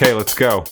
Okay, let's go.